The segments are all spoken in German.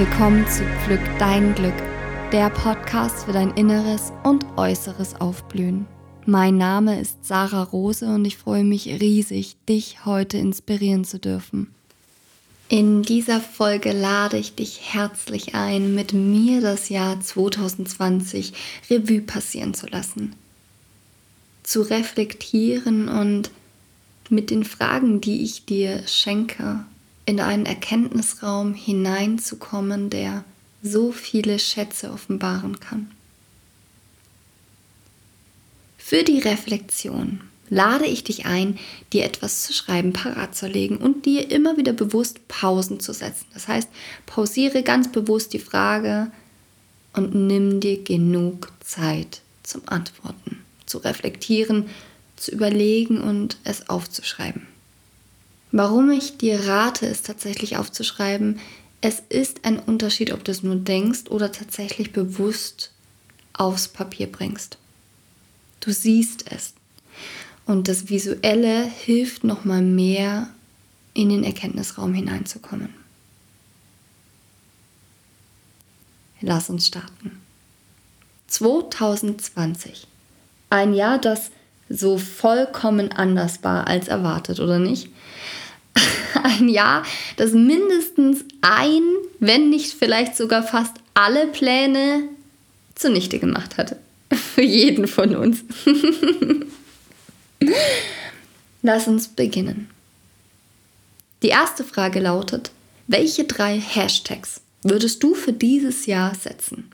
willkommen zu Pflück dein Glück, der Podcast für dein inneres und äußeres Aufblühen. Mein Name ist Sarah Rose und ich freue mich riesig, dich heute inspirieren zu dürfen. In dieser Folge lade ich dich herzlich ein, mit mir das Jahr 2020 Revue passieren zu lassen, zu reflektieren und mit den Fragen, die ich dir schenke, in einen Erkenntnisraum hineinzukommen, der so viele Schätze offenbaren kann. Für die Reflexion lade ich dich ein, dir etwas zu schreiben, parat zu legen und dir immer wieder bewusst Pausen zu setzen. Das heißt, pausiere ganz bewusst die Frage und nimm dir genug Zeit zum Antworten, zu reflektieren, zu überlegen und es aufzuschreiben. Warum ich dir rate, es tatsächlich aufzuschreiben, es ist ein Unterschied, ob du es nur denkst oder tatsächlich bewusst aufs Papier bringst. Du siehst es. Und das Visuelle hilft nochmal mehr in den Erkenntnisraum hineinzukommen. Lass uns starten. 2020. Ein Jahr, das so vollkommen anders war als erwartet, oder nicht? Ein Jahr, das mindestens ein, wenn nicht vielleicht sogar fast alle Pläne zunichte gemacht hatte. Für jeden von uns. Lass uns beginnen. Die erste Frage lautet, welche drei Hashtags würdest du für dieses Jahr setzen?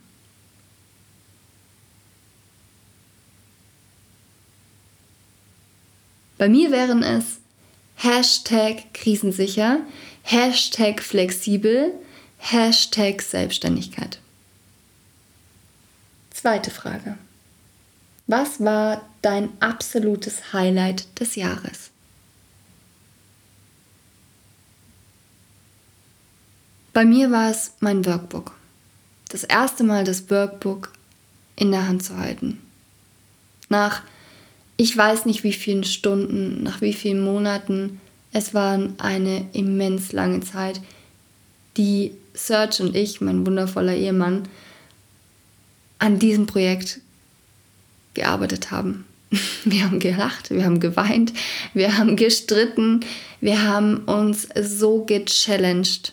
Bei mir wären es Hashtag krisensicher, Hashtag flexibel, Hashtag Selbstständigkeit. Zweite Frage. Was war dein absolutes Highlight des Jahres? Bei mir war es mein Workbook. Das erste Mal das Workbook in der Hand zu halten. Nach ich weiß nicht wie vielen Stunden, nach wie vielen Monaten, es war eine immens lange Zeit, die Serge und ich, mein wundervoller Ehemann, an diesem Projekt gearbeitet haben. Wir haben gelacht, wir haben geweint, wir haben gestritten, wir haben uns so gechallenged.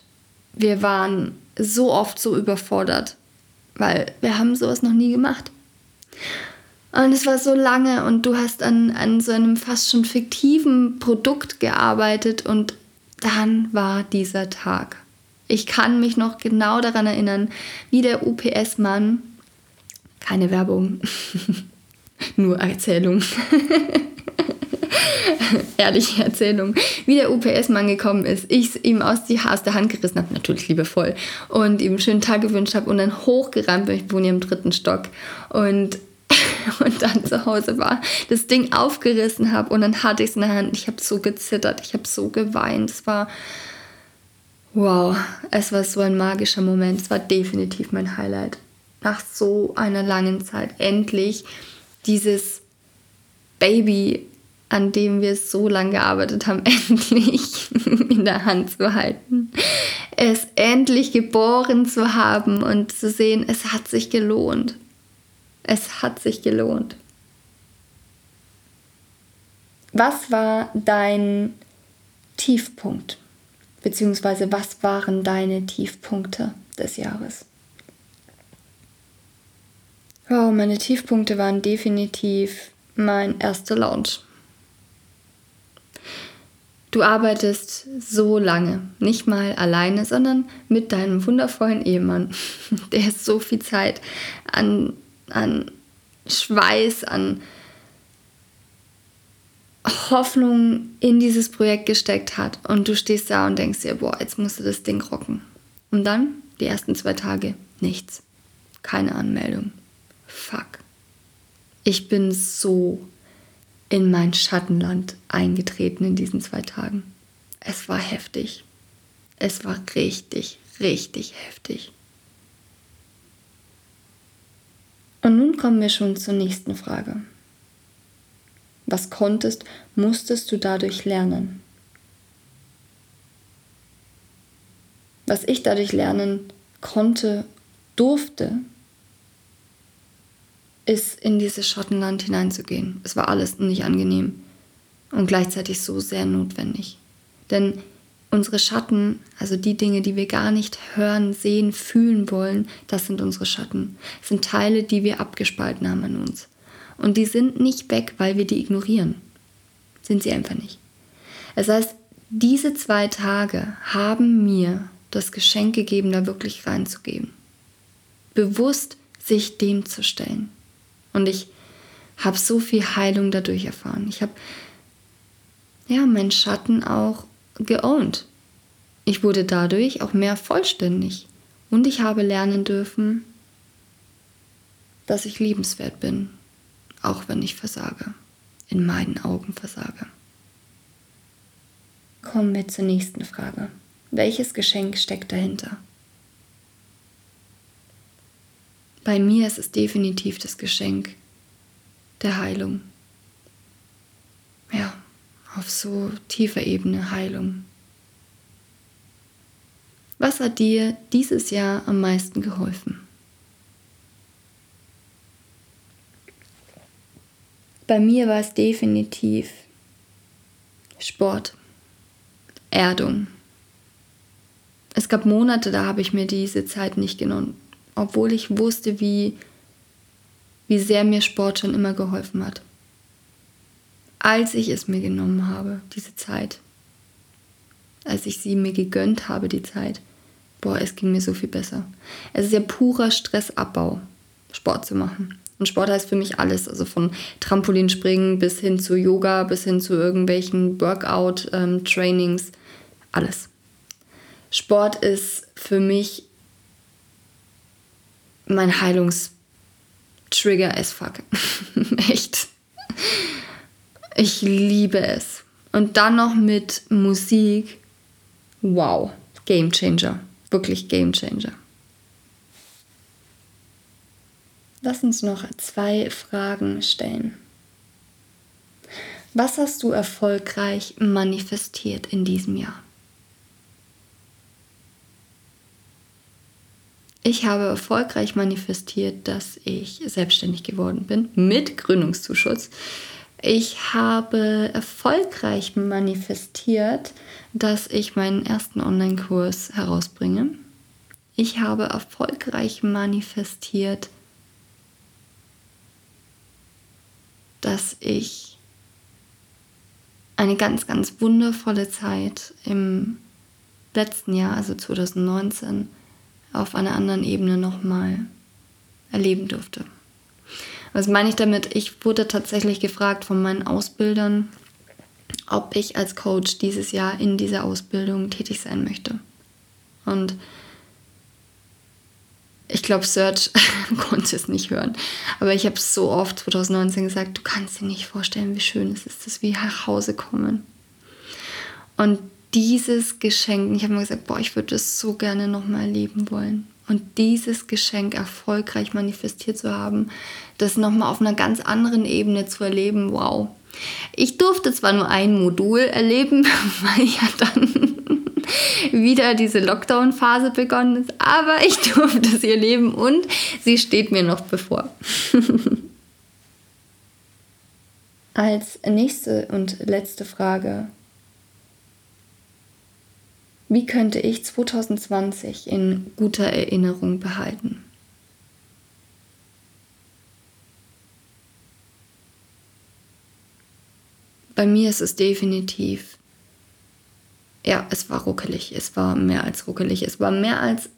Wir waren so oft so überfordert, weil wir haben sowas noch nie gemacht. Und es war so lange und du hast an, an so einem fast schon fiktiven Produkt gearbeitet und dann war dieser Tag. Ich kann mich noch genau daran erinnern, wie der UPS-Mann, keine Werbung, nur Erzählung. Ehrliche Erzählung, wie der UPS-Mann gekommen ist, ich es ihm aus, die, aus der Hand gerissen habe, natürlich liebevoll, und ihm einen schönen Tag gewünscht habe und dann hochgerannt bin. Ich wohne hier im dritten Stock und, und dann zu Hause war, das Ding aufgerissen habe und dann hatte ich es in der Hand. Ich habe so gezittert, ich habe so geweint. Es war, wow, es war so ein magischer Moment. Es war definitiv mein Highlight. Nach so einer langen Zeit endlich dieses Baby, an dem wir so lange gearbeitet haben, endlich in der Hand zu halten. Es endlich geboren zu haben und zu sehen, es hat sich gelohnt. Es hat sich gelohnt. Was war dein Tiefpunkt? Beziehungsweise was waren deine Tiefpunkte des Jahres? Wow, meine Tiefpunkte waren definitiv mein erster Launch. Du arbeitest so lange, nicht mal alleine, sondern mit deinem wundervollen Ehemann, der so viel Zeit an, an Schweiß, an Hoffnung in dieses Projekt gesteckt hat. Und du stehst da und denkst dir, boah, jetzt musst du das Ding rocken. Und dann, die ersten zwei Tage, nichts. Keine Anmeldung fuck, ich bin so in mein Schattenland eingetreten in diesen zwei Tagen. Es war heftig. Es war richtig, richtig heftig. Und nun kommen wir schon zur nächsten Frage. Was konntest, musstest du dadurch lernen? Was ich dadurch lernen konnte, durfte, ist in dieses Schattenland hineinzugehen. Es war alles nicht angenehm und gleichzeitig so sehr notwendig. Denn unsere Schatten, also die Dinge, die wir gar nicht hören, sehen, fühlen wollen, das sind unsere Schatten. Das sind Teile, die wir abgespalten haben an uns. Und die sind nicht weg, weil wir die ignorieren. Sind sie einfach nicht. Das heißt, diese zwei Tage haben mir das Geschenk gegeben, da wirklich reinzugeben. Bewusst sich dem zu stellen. Und ich habe so viel Heilung dadurch erfahren. Ich habe ja meinen Schatten auch geowned. Ich wurde dadurch auch mehr vollständig. Und ich habe lernen dürfen, dass ich liebenswert bin, auch wenn ich versage, in meinen Augen versage. Kommen wir zur nächsten Frage. Welches Geschenk steckt dahinter? Bei mir ist es definitiv das Geschenk der Heilung. Auf so tiefer Ebene Heilung. Was hat dir dieses Jahr am meisten geholfen? Bei mir war es definitiv Sport, Erdung. Es gab Monate, da habe ich mir diese Zeit nicht genommen, obwohl ich wusste, wie, wie sehr mir Sport schon immer geholfen hat. Als ich es mir genommen habe, diese Zeit, als ich sie mir gegönnt habe, die Zeit, boah, es ging mir so viel besser. Es ist ja purer Stressabbau, Sport zu machen. Und Sport heißt für mich alles, also von Trampolinspringen bis hin zu Yoga, bis hin zu irgendwelchen Workout-Trainings, ähm, alles. Sport ist für mich mein Heilungstrigger as fuck. Echt. Ich liebe es. Und dann noch mit Musik. Wow. Game Changer. Wirklich Game Changer. Lass uns noch zwei Fragen stellen. Was hast du erfolgreich manifestiert in diesem Jahr? Ich habe erfolgreich manifestiert, dass ich selbstständig geworden bin mit Gründungszuschuss. Ich habe erfolgreich manifestiert, dass ich meinen ersten Online-Kurs herausbringe. Ich habe erfolgreich manifestiert, dass ich eine ganz, ganz wundervolle Zeit im letzten Jahr, also 2019, auf einer anderen Ebene nochmal erleben durfte. Was meine ich damit? Ich wurde tatsächlich gefragt von meinen Ausbildern, ob ich als Coach dieses Jahr in dieser Ausbildung tätig sein möchte. Und ich glaube, Search konnte es nicht hören. Aber ich habe so oft 2019 gesagt, du kannst dir nicht vorstellen, wie schön es ist, dass wir nach Hause kommen. Und dieses Geschenk, ich habe mir gesagt, boah, ich würde das so gerne nochmal erleben wollen. Und dieses Geschenk erfolgreich manifestiert zu haben, das nochmal auf einer ganz anderen Ebene zu erleben, wow. Ich durfte zwar nur ein Modul erleben, weil ja dann wieder diese Lockdown-Phase begonnen ist, aber ich durfte sie erleben und sie steht mir noch bevor. Als nächste und letzte Frage wie könnte ich 2020 in guter Erinnerung behalten? Bei mir ist es definitiv, ja, es war ruckelig. Es war mehr als ruckelig. Es war mehr als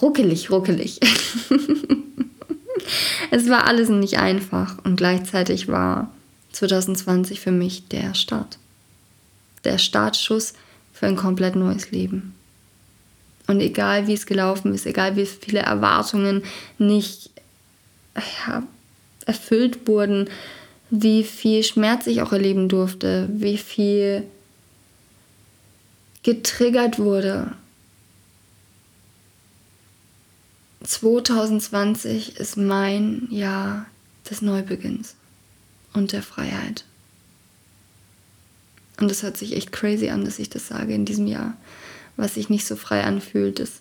ruckelig, ruckelig. es war alles nicht einfach und gleichzeitig war 2020 für mich der Start. Der Startschuss für ein komplett neues Leben. Und egal wie es gelaufen ist, egal wie viele Erwartungen nicht ja, erfüllt wurden, wie viel Schmerz ich auch erleben durfte, wie viel getriggert wurde. 2020 ist mein Jahr des Neubeginns und der Freiheit. Und das hört sich echt crazy an, dass ich das sage in diesem Jahr. Was sich nicht so frei anfühlt, das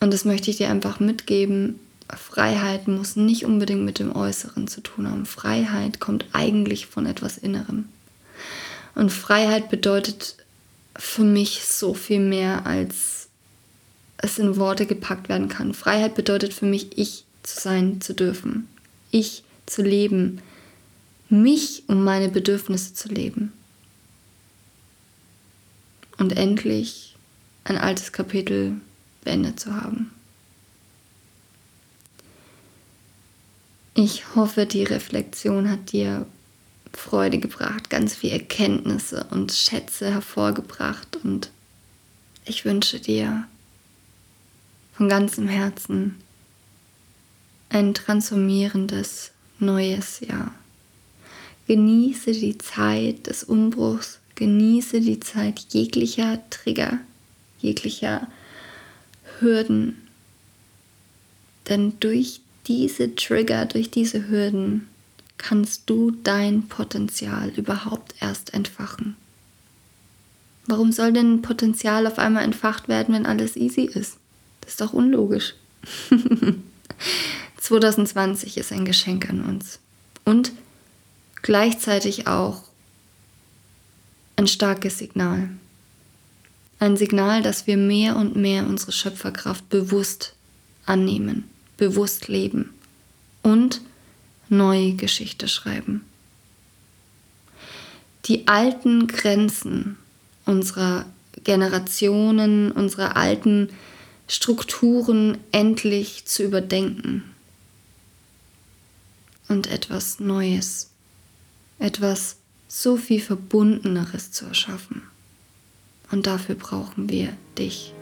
Und das möchte ich dir einfach mitgeben. Freiheit muss nicht unbedingt mit dem Äußeren zu tun haben. Freiheit kommt eigentlich von etwas Innerem. Und Freiheit bedeutet für mich so viel mehr, als es in Worte gepackt werden kann. Freiheit bedeutet für mich, ich zu sein zu dürfen. Ich zu leben. Mich und meine Bedürfnisse zu leben. Und endlich ein altes Kapitel beendet zu haben. Ich hoffe, die Reflexion hat dir Freude gebracht, ganz viele Erkenntnisse und Schätze hervorgebracht und ich wünsche dir von ganzem Herzen ein transformierendes neues Jahr. Genieße die Zeit des Umbruchs, genieße die Zeit jeglicher Trigger, jeglicher Hürden. Denn durch diese Trigger, durch diese Hürden kannst du dein Potenzial überhaupt erst entfachen. Warum soll denn Potenzial auf einmal entfacht werden, wenn alles easy ist? Das ist doch unlogisch. 2020 ist ein Geschenk an uns. Und gleichzeitig auch ein starkes Signal. Ein Signal, dass wir mehr und mehr unsere Schöpferkraft bewusst annehmen, bewusst leben und neue Geschichte schreiben. Die alten Grenzen unserer Generationen, unserer alten Strukturen endlich zu überdenken und etwas Neues, etwas so viel Verbundeneres zu erschaffen. Und dafür brauchen wir dich.